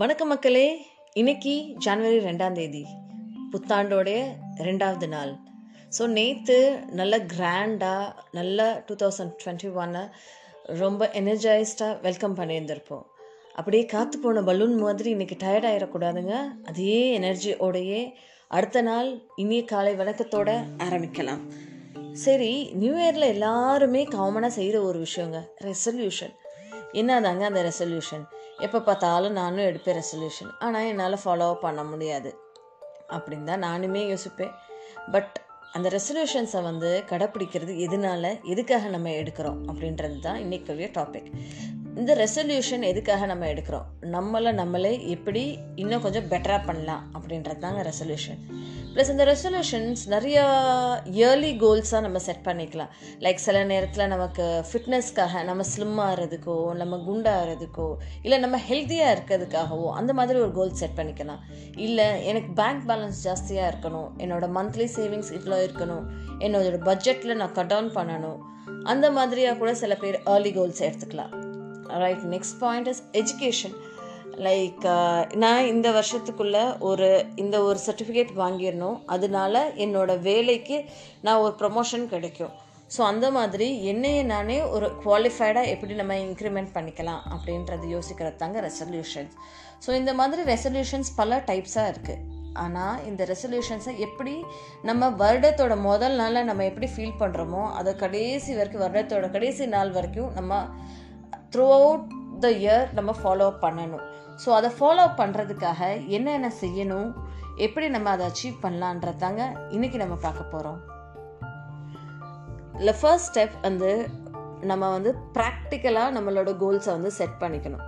வணக்கம் மக்களே. இன்னைக்கு ஜனவரி ரெண்டாம் தேதி புத்தாண்டோடைய ரெண்டாவது நாள். ஸோ நேற்று நல்ல கிராண்டாக நல்ல டூ தௌசண்ட் டுவெண்ட்டி ஒன்னை ரொம்ப எனர்ஜைஸ்டாக வெல்கம் பண்ணியிருந்திருப்போம். அப்படியே காற்று போன பலூன் மாதிரி இன்னைக்கு டயர்ட் ஆகிடக்கூடாதுங்க அதே எனர்ஜியோடையே அடுத்த நாள் இனிய காலை வணக்கத்தோட ஆரம்பிக்கலாம். சரி நியூ இயரில் எல்லாருமே காமனாக செய்கிற ஒரு விஷயங்க ரெசல்யூஷன் என்னதாங்க அந்த ரெசல்யூஷன் எப்போ பார்த்தாலும் நானும் எடுப்பேன் ரெசல்யூஷன் ஆனால் என்னால் ஃபாலோ பண்ண முடியாது. அப்படின்னு தான் நானுமே யோசிப்பேன். பட் அந்த ரெசல்யூஷன்ஸை வந்து கடைப்பிடிக்கிறது எதனால எதுக்காக நம்ம எடுக்கிறோம் அப்படின்றது தான் இன்றைக்குரிய டாபிக் இந்த ரெசல்யூஷன் எதுக்காக நம்ம எடுக்கிறோம்? நம்மளை நம்மளே எப்படி இன்னும் கொஞ்சம் பெட்டராக பண்ணலாம் அப்படின்றது தாங்க ரெசல்யூஷன் ப்ளஸ் இந்த ரெசல்யூஷன்ஸ் நிறைய இயர்லி கோல்ஸாக நம்ம செட் பண்ணிக்கலாம். லைக் சில நேரத்தில் நமக்கு ஃபிட்னஸ்க்காக நம்ம ஸ்லிம் ஆகிறதுக்கோ நம்ம குண்டாகிறதுக்கோ இல்லை நம்ம ஹெல்த்தியாக இருக்கிறதுக்காகவோ அந்த மாதிரி ஒரு கோல் செட் பண்ணிக்கலாம். இல்லை எனக்கு பேங்க் பேலன்ஸ் ஜாஸ்தியாக இருக்கணும் என்னோடய மந்த்லி சேவிங்ஸ் இவ்வளோ இருக்கணும் என்னோட பட்ஜெட்டில் நான் கட் டவுன் பண்ணணும் அந்த மாதிரியாக கூட சில பேர் ஏர்லி கோல்ஸ் எடுத்துக்கலாம். Right next point is education like நான் இந்த வருஷத்துக்குள்ளே ஒரு இந்த ஒரு சர்டிஃபிகேட் வாங்கிடணும். அதனால என்னோட வேலைக்கு நான் ஒரு ப்ரொமோஷன் கிடைக்கும். ஸோ அந்த மாதிரி என்னையே நானே ஒரு குவாலிஃபைடாக எப்படி நம்ம இன்க்ரிமெண்ட் பண்ணிக்கலாம் அப்படின்றது யோசிக்கிறது தாங்க ரெசல்யூஷன்ஸ் ஸோ இந்த மாதிரி ரெசல்யூஷன்ஸ் பல டைப்ஸாக இருக்குது ஆனால் இந்த ரெசல்யூஷன்ஸை எப்படி நம்ம வருடத்தோட முதல் நாளில் நம்ம எப்படி ஃபீல் பண்ணுறோமோ அதை கடைசி வரைக்கும் வருடத்தோட கடைசி நாள் வரைக்கும் நம்ம த்ரூ அவுட் த இயர் நம்ம ஃபாலோ அப் பண்ணணும். ஸோ அதை ஃபாலோ அப் பண்ணுறதுக்காக என்னென்ன செய்யணும் எப்படி நம்ம அதை அச்சீவ் பண்ணலான்றதாங்க இன்றைக்கி நம்ம பார்க்க போகிறோம் இல்லை ஃபர்ஸ்ட் ஸ்டெப் வந்து நம்ம வந்து ப்ராக்டிக்கலாக நம்மளோட கோல்ஸை வந்து செட் பண்ணிக்கணும்.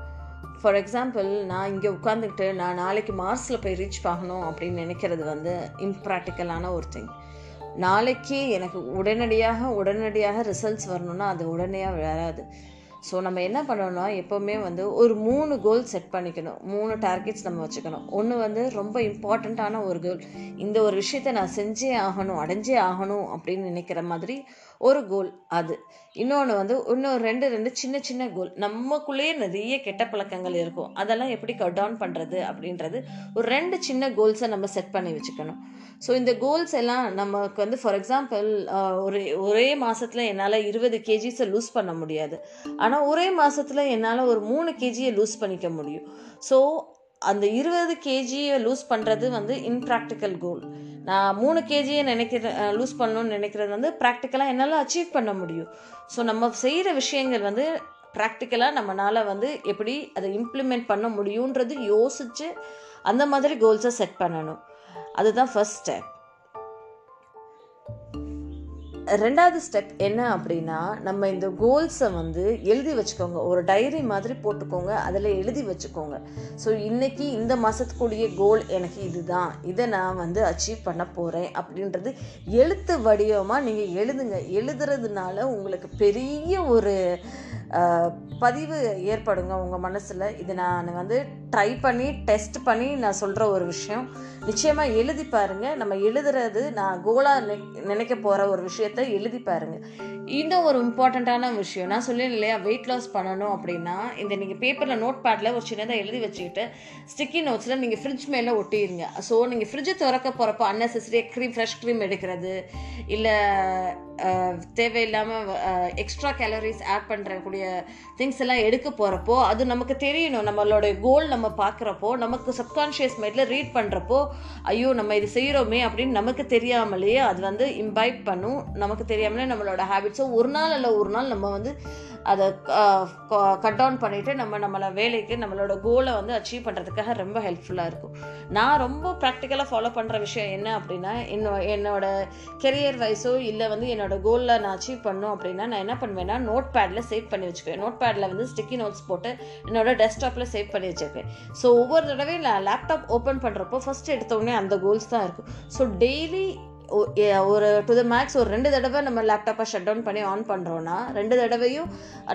ஃபார் எக்ஸாம்பிள் நான் இங்கே உட்காந்துக்கிட்டு நான் நாளைக்கு மார்ஸில் போய் ரீச் ஆகணும் அப்படின்னு நினைக்கிறது வந்து இம்ப்ராக்டிக்கலான ஒரு திங் நாளைக்கு எனக்கு உடனடியாக உடனடியாக ரிசல்ட்ஸ் வரணும்னா அது உடனடியாக வராது. ஸோ நம்ம என்ன பண்ணணும்னா எப்போவுமே வந்து ஒரு மூணு கோல் செட் பண்ணிக்கணும். மூணு டார்கெட்ஸ் நம்ம வச்சுக்கணும். ஒன்று வந்து ரொம்ப இம்பார்ட்டண்ட்டான ஒரு கோல் இந்த ஒரு விஷயத்த நான் செஞ்சே ஆகணும் அடைஞ்சே ஆகணும் அப்படின்னு நினைக்கிற மாதிரி ஒரு கோல் அது. இன்னொன்று வந்து இன்னும் ரெண்டு ரெண்டு சின்ன சின்ன கோல் நமக்குள்ளேயே நிறைய கெட்ட பழக்கங்கள் இருக்கும். அதெல்லாம் எப்படி கட் டவுன் பண்ணுறது அப்படின்றது ஒரு ரெண்டு சின்ன கோல்ஸை நம்ம செட் பண்ணி வச்சுக்கணும். ஸோ இந்த கோல்ஸ் எல்லாம் நமக்கு வந்து ஃபார் எக்ஸாம்பிள் ஒரு ஒரே மாதத்தில் என்னால் இருபது கேஜிஸை லூஸ் பண்ண முடியாது. ஆனால் ஒரே மாதத்தில் என்னால் ஒரு மூணு கேஜியை லூஸ் பண்ணிக்க முடியும். ஸோ அந்த இருபது கேஜியை லூஸ் பண்ணுறது வந்து இம்ப்ராக்டிக்கல் கோல் நான் மூணு கேஜியை நினைக்கிற லூஸ் பண்ணணும்னு நினைக்கிறது வந்து ப்ராக்டிக்கலாக என்னால் அச்சீவ் பண்ண முடியும். ஸோ நம்ம செய்கிற விஷயங்கள் வந்து ப்ராக்டிக்கலாக நம்மளால் வந்து எப்படி அதை இம்ப்ளிமெண்ட் பண்ண முடியுன்றது யோசித்து அந்த மாதிரி கோல்ஸை செட் பண்ணணும். அதுதான் ஃபஸ்ட் ஸ்டெப் ரெண்டாவது ஸ்டெப் என்ன அப்படின்னா நம்ம இந்த கோல்ஸை வந்து எழுதி வச்சுக்கோங்க. ஒரு டைரி மாதிரி போட்டுக்கோங்க. அதில் எழுதி வச்சுக்கோங்க. ஸோ இன்னைக்கு இந்த மாதத்துக்குரிய கோல் எனக்கு இதுதான். இதை நான் வந்து அச்சீவ் பண்ண போகிறேன் அப்படின்றது எழுத்து வடிவமாக நீங்கள் எழுதுங்க. எழுதுறதுனால உங்களுக்கு பெரிய ஒரு பதிவு ஏற்படுங்க உங்கள் மனசில். இதை நான் வந்து ட்ரை பண்ணி டெஸ்ட் பண்ணி நான் சொல்கிற ஒரு விஷயம். நிச்சயமாக எழுதி பாருங்கள் நம்ம எழுதுறது நான் கோலாக நினைக்க போகிற ஒரு விஷயத்த எழுதி பாருங்கள் இன்னும் ஒரு இம்பார்ட்டண்ட்டான விஷயம். நான் சொல்லேன் இல்லையா வெயிட் லாஸ் பண்ணணும் அப்படின்னா இந்த நீங்கள் பேப்பரில் நோட் பேடில் ஒரு சின்னதாக எழுதி வச்சுக்கிட்டு ஸ்டிக்கி நோட்ஸில் நீங்கள் ஃப்ரிட்ஜ் மேலே ஒட்டிடுங்க ஸோ நீங்கள் ஃப்ரிட்ஜை திறக்க போகிறப்போ அன்னெசரியாக க்ரீம் ஃப்ரெஷ் க்ரீம் எடுக்கிறது இல்லை தேவையில்லாமல் எக்ஸ்ட்ரா கேலரிஸ் ஆட் பண்ணுறக்கூடிய திங்ஸ் எல்லாம் எடுக்க போகிறப்போ அது நமக்கு தெரியணும். நம்மளோட கோல் நம்ம நம்ம பார்க்குறப்போ நமக்கு சப்கான்ஷியஸ் மைண்டில் ரீட் பண்ணுறப்போ ஐயோ நம்ம இது செய்கிறோமே அப்படின்னு நமக்கு தெரியாமலேயே அது வந்து இம்பைட் பண்ணும். நமக்கு தெரியாமலே நம்மளோட ஹேபிட்ஸோ ஒரு நாள் இல்லை ஒரு நாள் நம்ம வந்து அதை கட் டவுன் பண்ணிவிட்டு நம்ம நம்மளை வேலைக்கு நம்மளோட கோலை வந்து அச்சீவ் பண்ணுறதுக்காக ரொம்ப ஹெல்ப்ஃபுல்லாக இருக்கும். நான் ரொம்ப ப்ராக்டிக்கலாக ஃபாலோ பண்ணுற விஷயம் என்ன அப்படின்னா என்னோ என்னோட கெரியர் வைஸோ இல்லை வந்து என்னோட கோலில் நான் அச்சீவ் பண்ணணும் அப்படின்னா நான் என்ன பண்ணுவேன்னா நோட் பேடில் சேவ் பண்ணி வச்சுக்குவேன். நோட் பேடில் வந்து ஸ்டிக்கி நோட்ஸ் போட்டு என்னோட டெஸ்க்டாப்பில் சேவ் பண்ணி வச்சுருக்கேன் ஸோ ஒவ்வொரு தடவையும் லேப்டாப் ஓப்பன் பண்ணுறப்போ ஃபஸ்ட் எடுத்தோடனே அந்த கோல்ஸ் தான் இருக்கும். ஸோ டெய்லி ஒரு டு த மேக்ஸ் ஒரு ரெண்டு தடவை நம்ம லேப்டாப்பை ஷட் டவுன் பண்ணி ஆன் பண்ணுறோன்னா ரெண்டு தடவையும்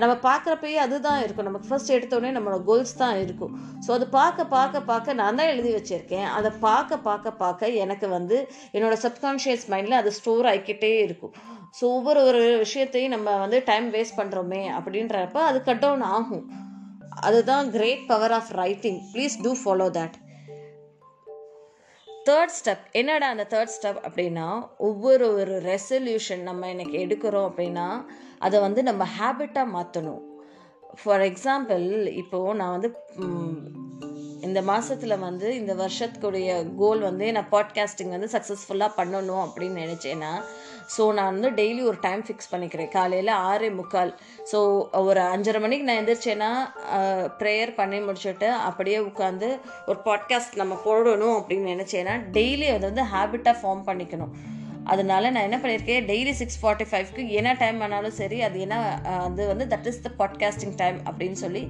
நம்ம பார்க்குறப்பயே அதுதான் இருக்கும். நமக்கு ஃபஸ்ட் எடுத்தோடனே நம்மளோட கோல்ஸ் தான் இருக்கும். ஸோ அது பார்க்க பார்க்க பார்க்க நான் தான் எழுதி வச்சுருக்கேன். அதை பார்க்க பார்க்க பார்க்க எனக்கு வந்து என்னோடய சப்கான்ஷியஸ் மைண்டில் அது ஸ்டோர் ஆகிக்கிட்டே இருக்கும். ஸோ ஒவ்வொரு ஒரு விஷயத்தையும் நம்ம வந்து டைம் வேஸ்ட் பண்ணுறோமே அப்படின்றப்ப அது கட் டவுன் ஆகும். அதுதான் great power of writing please to follow that third step என்னடா அந்த தேர்ட் ஸ்டெப் அப்படின்னா ஒவ்வொரு ஒரு ரெசல்யூஷன் நம்ம இன்னைக்கு எடுக்கிறோம் அப்படின்னா அதை வந்து நம்ம ஹேபிட்டாக மாற்றணும் ஃபார் எக்ஸாம்பிள் இப்போது நான் வந்து இந்த மாதத்தில் வந்து இந்த வருஷத்துக்குடைய கோல் வந்து நான் பாட்காஸ்டிங் வந்து சக்ஸஸ்ஃபுல்லாக பண்ணணும் அப்படின்னு நினச்சேன்னா ஸோ நான் வந்து டெய்லி ஒரு டைம் ஃபிக்ஸ் பண்ணிக்கிறேன். காலையில் ஆறே முக்கால். ஸோ ஒரு அஞ்சரை மணிக்கு நான் எந்திரிச்சேன்னா ப்ரேயர் பண்ணி முடிச்சுட்டு அப்படியே உட்காந்து ஒரு பாட்காஸ்ட் நம்ம போடணும் அப்படின்னு நினச்சேன்னா டெய்லி அதை வந்து ஹேபிட்டாக ஃபார்ம் பண்ணிக்கணும். அதனால நான் என்ன பண்ணியிருக்கேன் டெய்லி சிக்ஸ் ஃபார்ட்டி ஃபைவ்க்கு என்ன டைம் ஆனாலும் சரி அது என்ன அது வந்து that is the podcasting time அப்படின்னு சொல்லி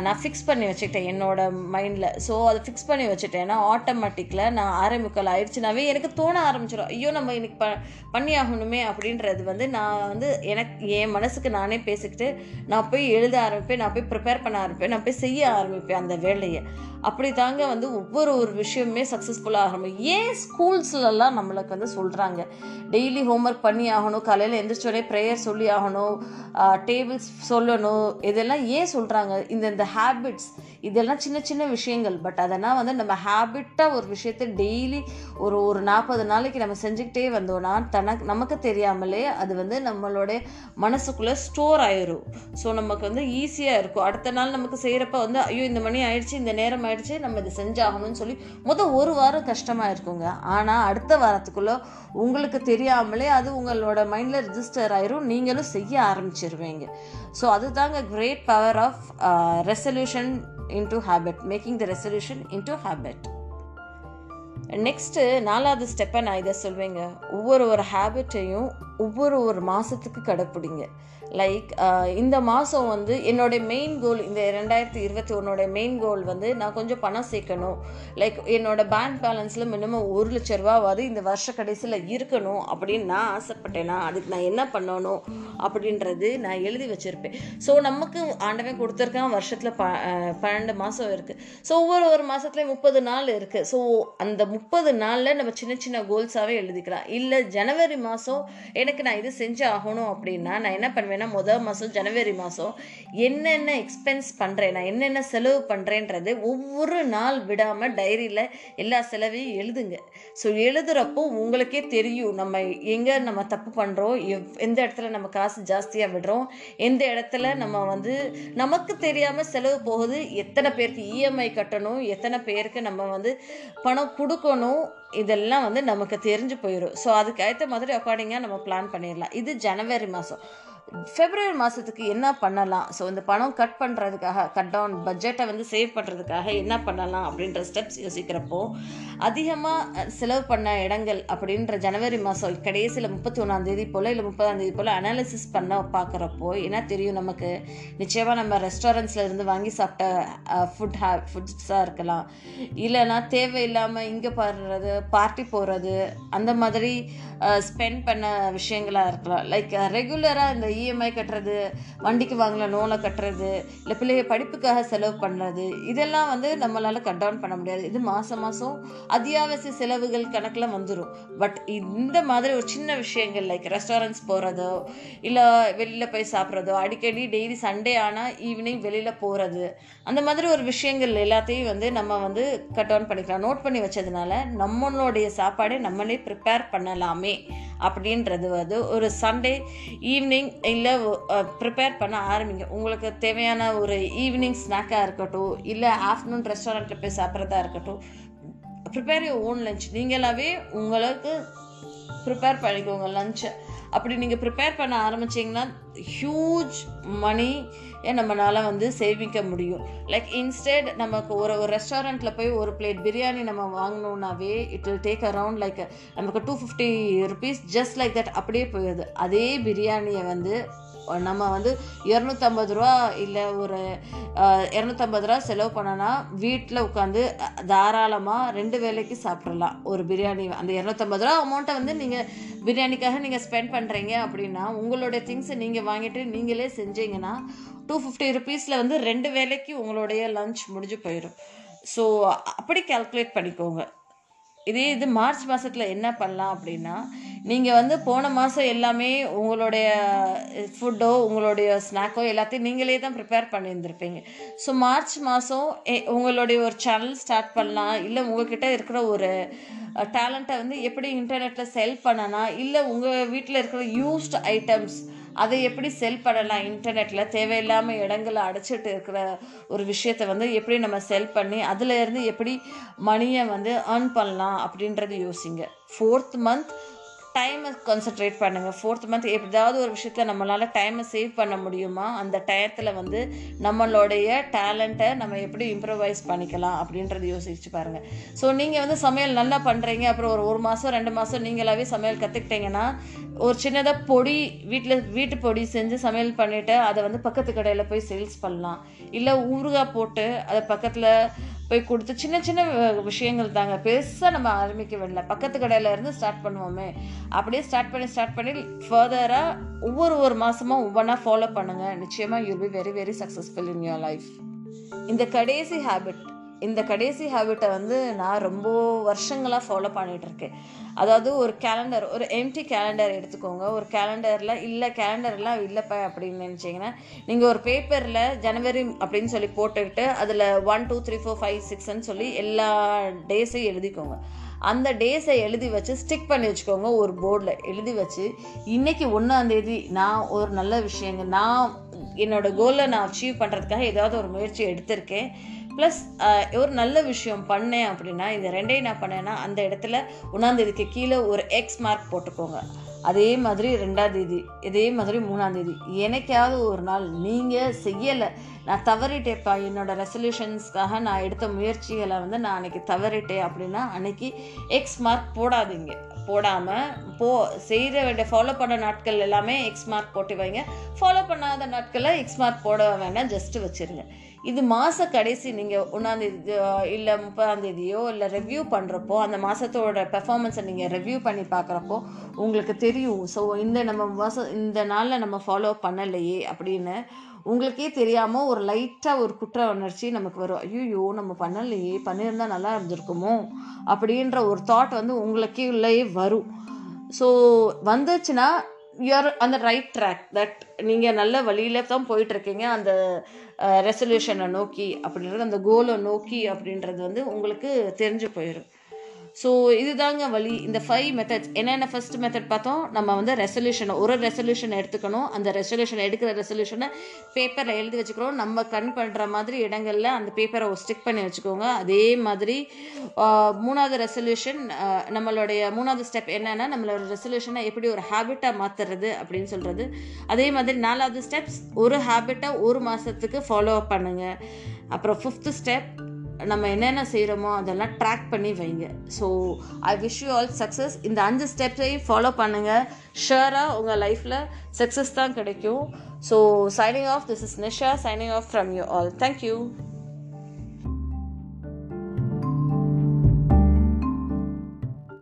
நான் ஃபிக்ஸ் பண்ணி வச்சுக்கிட்டேன் என்னோட மைண்டில் ஸோ அதை ஃபிக்ஸ் பண்ணி வச்சுட்டேன் ஏன்னா ஆட்டோமேட்டிக்கில் நான் ஆரம்பிக்கல். ஆயிடுச்சுனாவே எனக்கு தோண ஆரம்பிச்சிடும் ஐயோ நம்ம இன்னைக்கு ப பண்ணி ஆகணுமே அப்படின்றது வந்து நான் வந்து எனக்கு என் மனசுக்கு நானே பேசிக்கிட்டு நான் போய் எழுத ஆரம்பிப்பேன் நான் போய் ப்ரிப்பேர் பண்ண ஆரம்பிப்பேன் நான் போய் செய்ய ஆரம்பிப்பேன் அந்த வேலையை. அப்படி தாங்க வந்து ஒவ்வொரு ஒரு விஷயமுமே சக்ஸஸ்ஃபுல்லாக ஆரம்பிக்கும். ஏன் ஸ்கூல்ஸ்லலாம் நம்மளுக்கு வந்து சொல்கிறாங்க டெய்லி ஹோம்ஒர்க் பண்ணி ஆகணும். காலையில் எந்திரிச்சோடனே ப்ரேயர் சொல்லி ஆகணும். டேபிள்ஸ் சொல்லணும். இதெல்லாம் ஏன் சொல்கிறாங்க இந்த இந்த ஹேபிட்ஸ் இதெல்லாம் சின்ன சின்ன விஷயங்கள். பட் அதெல்லாம் வந்து நம்ம ஹேபிட்டாக ஒரு விஷயத்தை டெய்லி ஒரு ஒரு நாற்பது நாளைக்கு நம்ம செஞ்சுக்கிட்டே வந்தோம்னா தனக்கு நமக்கு தெரியாமலே அது வந்து நம்மளோட மனசுக்குள்ளே ஸ்டோர் ஆயிரும். ஸோ நமக்கு வந்து ஈஸியாக இருக்கும். அடுத்த நாள் நமக்கு செய்கிறப்ப வந்து ஐயோ இந்த மணி ஆயிடுச்சு இந்த நேரம் ஆயிடுச்சு நம்ம இதை செஞ்சாகணும்னு சொல்லி மொத்தம் ஒரு வாரம் கஷ்டமாக இருக்குங்க. ஆனால் அடுத்த வாரத்துக்குள்ளே உங்களுக்கு தெரியாமலே அது உங்களோட மைண்டில் ரிஜிஸ்டர் ஆயிரும். நீங்களும் செய்ய ஆரம்பிச்சிருவீங்க. ஸோ அதுதாங்க great power of resolution into habit making the resolution into habit next நாலாவது ஸ்டெப்பை நான் இதை சொல்வேங்க. ஒவ்வொரு ஒரு ஹேபிட்டையும் ஒவ்வொரு ஒரு மாதத்துக்கு கடைப்பிடிங்க. லைக் uh, இந்த மாதம் வந்து என்னோட மெயின் கோல் இந்த ரெண்டாயிரத்தி இருபத்தி ஒன்னோட மெயின் கோல் வந்து நான் கொஞ்சம் பணம் சேர்க்கணும். லைக் என்னோட பேங்க் பேலன்ஸில் மினிமம் ஒரு லட்ச ரூபாவது இந்த வருஷ கடைசியில் இருக்கணும் அப்படின்னு நான் ஆசைப்பட்டேன்னா அதுக்கு நான் என்ன பண்ணணும் அப்படின்றது நான் எழுதி வச்சுருப்பேன். ஸோ நமக்கு ஆண்டவன் கொடுத்துருக்கான் வருஷத்தில் ப பன்னெண்டு மாதம் இருக்குது ஸோ ஒவ்வொரு ஒரு மாதத்துலேயும் முப்பது நாள் இருக்குது ஸோ அந்த முப்பது நாளில் நம்ம சின்ன சின்ன கோல்ஸாகவே எழுதிக்கலாம். இல்லை ஜனவரி மாதம் எனக்கு நான் இது செஞ்சு ஆகணும் அப்படின்னா நான் என்ன பண்ணுவேன் பண்ணுவேன்னா முதல் மாதம் ஜனவரி மாதம் என்னென்ன எக்ஸ்பென்ஸ் பண்ணுறேன் நான் என்னென்ன செலவு பண்ணுறேன்றது ஒவ்வொரு நாள் விடாமல் டைரியில் எல்லா செலவையும் எழுதுங்க. ஸோ எழுதுகிறப்போ உங்களுக்கே தெரியும் நம்ம எங்கே நம்ம தப்பு பண்ணுறோம் எவ் எந்த இடத்துல நம்ம காசு ஜாஸ்தியாக விடுறோம் எந்த இடத்துல நம்ம வந்து நமக்கு தெரியாமல் செலவு போகுது எத்தனை பேருக்கு இஎம்ஐ கட்டணும் எத்தனை பேருக்கு நம்ம வந்து பணம் கொடுக்கணும் இதெல்லாம் வந்து நமக்கு தெரிஞ்சு போயிடும் ஸோ அதுக்கு ஏற்ற மாதிரி அக்கார்டிங்காக நம்ம பிளான் பண்ணிடலாம். இது ஜனவரி மாதம் ஃபெப்ரவரி மாதத்துக்கு என்ன பண்ணலாம்? ஸோ இந்த பணம் கட் பண்ணுறதுக்காக கட் டவுன் பட்ஜெட்டை வந்து சேவ் பண்ணுறதுக்காக என்ன பண்ணலாம் அப்படின்ற ஸ்டெப்ஸ் யோசிக்கிறப்போ அதிகமாக செலவு பண்ண இடங்கள் அப்படின்ற ஜனவரி மாதம் கடைசியில் முப்பத்தி ஒன்றாந்தேதி போல் இல்லை முப்பதாம் தேதி போல் அனாலிசிஸ் பண்ண பார்க்குறப்போ என்ன தெரியும் நமக்கு? நிச்சயமாக நம்ம ரெஸ்டாரண்ட்ஸில் இருந்து வாங்கி சாப்பிட்ட ஃபுட் ஹே ஃபுட்ஸாக இருக்கலாம். இல்லைன்னா தேவையில்லாமல் இங்கே பாடுறது பார்ட்டி போகிறது அந்த மாதிரி ஸ்பெண்ட் பண்ண விஷயங்களாக இருக்கலாம். லைக் ரெகுலராக இந்த இஎம்ஐ கட்டுறது வண்டிக்கு வாங்கின லோனை கட்டுறது இல்லை பிள்ளைய படிப்புக்காக செலவு பண்ணுறது இதெல்லாம் வந்து நம்மளால் கட் டவுன் பண்ண முடியாது. இது மாதம் மாதம் அத்தியாவசிய செலவுகள் கணக்கில் வந்துடும் பட் இந்த மாதிரி ஒரு சின்ன விஷயங்கள் லைக் ரெஸ்டாரண்ட்ஸ் போகிறதோ இல்லை வெளியில் போய் சாப்பிட்றதோ அடிக்கடி டெய்லி சண்டே ஆனால் ஈவினிங் வெளியில் போகிறது அந்த மாதிரி ஒரு விஷயங்கள் எல்லாத்தையும் வந்து நம்ம வந்து கட் டவுன் பண்ணிக்கலாம். நோட் பண்ணி வச்சதுனால நம்ம நம்மளுடைய சாப்பாடை நம்மளே ப்ரிப்பேர் பண்ணலாமே அப்படின்றது வந்து ஒரு சண்டே ஈவினிங் இல்லை ப்ரிப்பேர் பண்ண ஆரம்பிங்க. உங்களுக்கு தேவையான ஒரு ஈவினிங் ஸ்நாக்காக இருக்கட்டும் இல்லை ஆஃப்டர்நூன் ரெஸ்டாரண்ட்டில் போய் சாப்பிட்றதா இருக்கட்டும் ப்ரிப்பேர் யூ ஓன் லஞ்ச் நீங்களாவே உங்களுக்கு ப்ரிப்பேர் பண்ணிக்கோங்க லஞ்சை அப்படி நீங்கள் ப்ரிப்பேர் பண்ண ஆரம்பிச்சிங்கன்னா ஹியூஜ் மணி நம்மளால் வந்து சேமிக்க முடியும். லைக் இன்ஸ்டெட் நமக்கு ஒரு ஒரு ரெஸ்டாரண்ட்டில் போய் ஒரு பிளேட் பிரியாணி நம்ம வாங்கினோன்னாவே it will take around like நமக்கு two fifty rupees just like that அப்படியே போயிடுது. அதே பிரியாணியை வந்து நம்ம வந்து இரநூத்தம்பது ரூபா இல்லை ஒரு இரநூத்தம்பது ரூபா செலவு பண்ணனா வீட்டில் உட்காந்து தாராளமாக ரெண்டு வேலைக்கு சாப்பிட்றலாம் ஒரு பிரியாணி அந்த இரநூத்தம்பது ரூபா அமௌண்ட்டை வந்து நீங்கள் பிரியாணிக்காக நீங்கள் ஸ்பெண்ட் பண்ணுறீங்க அப்படின்னா உங்களுடைய திங்ஸை நீங்கள் வாங்கிட்டு நீங்களே செஞ்சீங்கன்னா டூ ஃபிஃப்டி ருபீஸில் வந்து ரெண்டு வேலைக்கு உங்களுடைய லஞ்ச் முடிஞ்சு போயிடும் ஸோ அப்படி கால்குலேட் பண்ணிக்கோங்க. இதே இது மார்ச் மாதத்தில் என்ன பண்ணலாம் அப்படின்னா நீங்கள் வந்து போன மாதம் எல்லாமே உங்களுடைய ஃபுட்டோ உங்களுடைய ஸ்நாக்கோ எல்லாத்தையும் நீங்களே தான் ப்ரிப்பேர் பண்ணியிருந்திருப்பீங்க. ஸோ மார்ச் மாதம் உங்களுடைய ஒரு சேனல் ஸ்டார்ட் பண்ணலாம். இல்லை உங்ககிட்ட இருக்கிற ஒரு டேலண்ட்டை வந்து எப்படி இன்டர்நெட்டில் செல் பண்ணலாம். இல்லை உங்கள் வீட்டில் இருக்கிற யூஸ்ட் ஐட்டம்ஸ் அதை எப்படி செல் பண்ணலாம்? இன்டர்நெட்டில் தேவையில்லாமல் இடங்களை அடைச்சிட்டு இருக்கிற ஒரு விஷயத்தை வந்து எப்படி நம்ம செல் பண்ணி அதில் இருந்து எப்படி மணியை வந்து ஏர்ன் பண்ணலாம் அப்படின்றது யோசிங்க. ஃபோர்த் மந்த் டைமை கான்சென்ட்ரேட் பண்ணுங்கள் ஃபோர்த் மந்த் எப்படியாவது ஒரு விஷயத்தில் நம்மளால் டைமை சேவ் பண்ண முடியுமா? அந்த டயத்தில் வந்து நம்மளுடைய டேலண்ட்டை நம்ம எப்படி இம்ப்ரவைஸ் பண்ணிக்கலாம் அப்படின்றது யோசிச்சு பாருங்கள் ஸோ நீங்கள் வந்து சமையல் நல்லா பண்ணுறீங்க அப்புறம் ஒரு ஒரு மாதம் ரெண்டு மாதம் நீங்களாகவே சமையல் கற்றுக்கிட்டீங்கன்னா ஒரு சின்னதாக பொடி வீட்டில் வீட்டு பொடி செஞ்சு சமையல் பண்ணிவிட்டு அதை வந்து பக்கத்து கடையில் போய் சேல்ஸ் பண்ணலாம். இல்லை ஊறுகாய் போட்டு அதை பக்கத்தில் போய் கொடுத்து சின்ன சின்ன விஷயங்கள் தாங்க. பெருசாக நம்ம ஆரம்பிக்க வேண்டிய பக்கத்து கடையில் இருந்து ஸ்டார்ட் பண்ணுவோமே. அப்படியே ஸ்டார்ட் பண்ணி ஸ்டார்ட் பண்ணி ஃபர்தராக ஒவ்வொரு ஒரு மாதமும் ஒவ்வொன்றா ஃபாலோ பண்ணுங்கள் நிச்சயமாக you be very very successful in your life இந்த கடைசி ஹேபிட் இந்த கடைசி ஹேபிட்டை வந்து நான் ரொம்ப வருஷங்களாக ஃபாலோ பண்ணிகிட்ருக்கேன் அதாவது ஒரு கேலண்டர் ஒரு எம்டி கேலண்டர் எடுத்துக்கோங்க. ஒரு கேலண்டரில் இல்லை கேலண்டர்லாம் இல்லைப்பா அப்படின்னு நினச்சிங்கன்னா நீங்கள் ஒரு பேப்பரில் ஜனவரி அப்படின்னு சொல்லி போட்டுக்கிட்டு அதில் one two three four five சிக்ஸ்ன்னு சொல்லி எல்லா டேஸையும் எழுதிக்கோங்க. அந்த டேஸை எழுதி வச்சு ஸ்டிக் பண்ணி வச்சுக்கோங்க ஒரு போர்டில் எழுதி வச்சு இன்றைக்கி ஒன்றாந்தேதி நான் ஒரு நல்ல விஷயங்க நான் என்னோட கோலை நான் அச்சீவ் பண்ணுறதுக்காக ஏதாவது ஒரு முயற்சி எடுத்திருக்கேன். ப்ளஸ் ஒரு நல்ல விஷயம் பண்ணேன் அப்படின்னா இந்த ரெண்டையும் நான் பண்ணேன்னா அந்த இடத்துல ஒன்றாந்தேதிக்கு கீழே ஒரு எக்ஸ் மார்க் போட்டுக்கோங்க. அதே மாதிரி ரெண்டாம் தேதி இதே மாதிரி மூணாம் தேதி. எனக்காவது ஒரு நாள் நீங்கள் செய்யலை. நான் தவறிட்டேப்பா. என்னோடய ரெசல்யூஷன்ஸ்க்காக நான் எடுத்த முயற்சிகளை வந்து நான் அன்னைக்கு தவறிட்டேன் அப்படின்னா அன்னைக்கு எக்ஸ் மார்க் போடாதீங்க. போடாமல் போ செய்கிற வேண்டிய ஃபாலோ பண்ண நாட்கள் எல்லாமே எக்ஸ் மார்க் போட்டு வைங்க. ஃபாலோ பண்ணாத நாட்களில் எக்ஸ் மார்க் போட வேண்டாம் ஜஸ்ட்டு வச்சுருங்க. இது மாத கடைசி நீங்கள் ஒன்றாந்தேதி இல்லை முப்பதாந்தேதியோ இல்லை ரிவ்யூ பண்ணுறப்போ அந்த மாதத்தோட பெர்ஃபார்மன்ஸை நீங்கள் ரிவ்யூ பண்ணி பார்க்குறப்போ உங்களுக்கு தெரியும். ஸோ இந்த நம்ம மாதம் இந்த நாளில் நம்ம ஃபாலோ பண்ணலையே அப்படின்னு உங்களுக்கே தெரியாமல் ஒரு லைட்டாக ஒரு குற்ற உணர்ச்சி நமக்கு வரும். ஐயோ நம்ம பண்ணலையே பண்ணியிருந்தா நல்லா இருந்திருக்குமோ? அப்படின்ற ஒரு தாட் வந்து உங்களுக்கே உள்ளேயே வரும். ஸோ வந்துச்சுன்னா யூஆர் அந்த ரைட் ட்ராக் தட் நீங்கள் நல்ல வழியில் தான் போயிட்டுருக்கீங்க. அந்த ரெசல்யூஷனை நோக்கி அப்படின்றது அந்த கோலை நோக்கி அப்படின்றது வந்து உங்களுக்கு தெரிஞ்சு போயிடும் ஸோ இதுதாங்க வழி. இந்த ஃபைவ் மெத்தட்ஸ் என்னென்ன ஃபர்ஸ்ட் மெத்தட் பார்த்தோம்? நம்ம வந்து ரெசல்யூஷனை ஒரு ரெசல்யூஷன் எடுத்துக்கணும். அந்த ரெசல்யூஷன் எடுக்கிற ரெசல்யூஷனை பேப்பரில் எழுதி வச்சுக்கிறோம். நம்ம கண் பண்ணுற மாதிரி இடங்களில் அந்த பேப்பரை ஸ்டிக் பண்ணி வச்சுக்கோங்க. அதே மாதிரி மூணாவது ரெசல்யூஷன் நம்மளுடைய மூணாவது ஸ்டெப் என்னென்னா நம்மளோட ரெசல்யூஷனை எப்படி ஒரு ஹேபிட்டாக மாற்றுறது அப்படின்னு சொல்கிறது அதே மாதிரி நாலாவது ஸ்டெப்ஸ் ஒரு ஹேபிட்டாக ஒரு மாதத்துக்கு ஃபாலோ அப் பண்ணுங்கள் அப்புறம் ஃபிஃப்த்து ஸ்டெப் நம்ம என்னென்ன செய்கிறோமோ அதெல்லாம் ட்ராக் பண்ணி வைங்க. So I wish you all success இந்த அஞ்சு ஸ்டெப்ஸையும் ஃபாலோ பண்ணுங்கள் ஷுவராக உங்கள் லைஃப்பில் சக்ஸஸ் தான் கிடைக்கும். So signing off this is Nisha signing off from you all thank you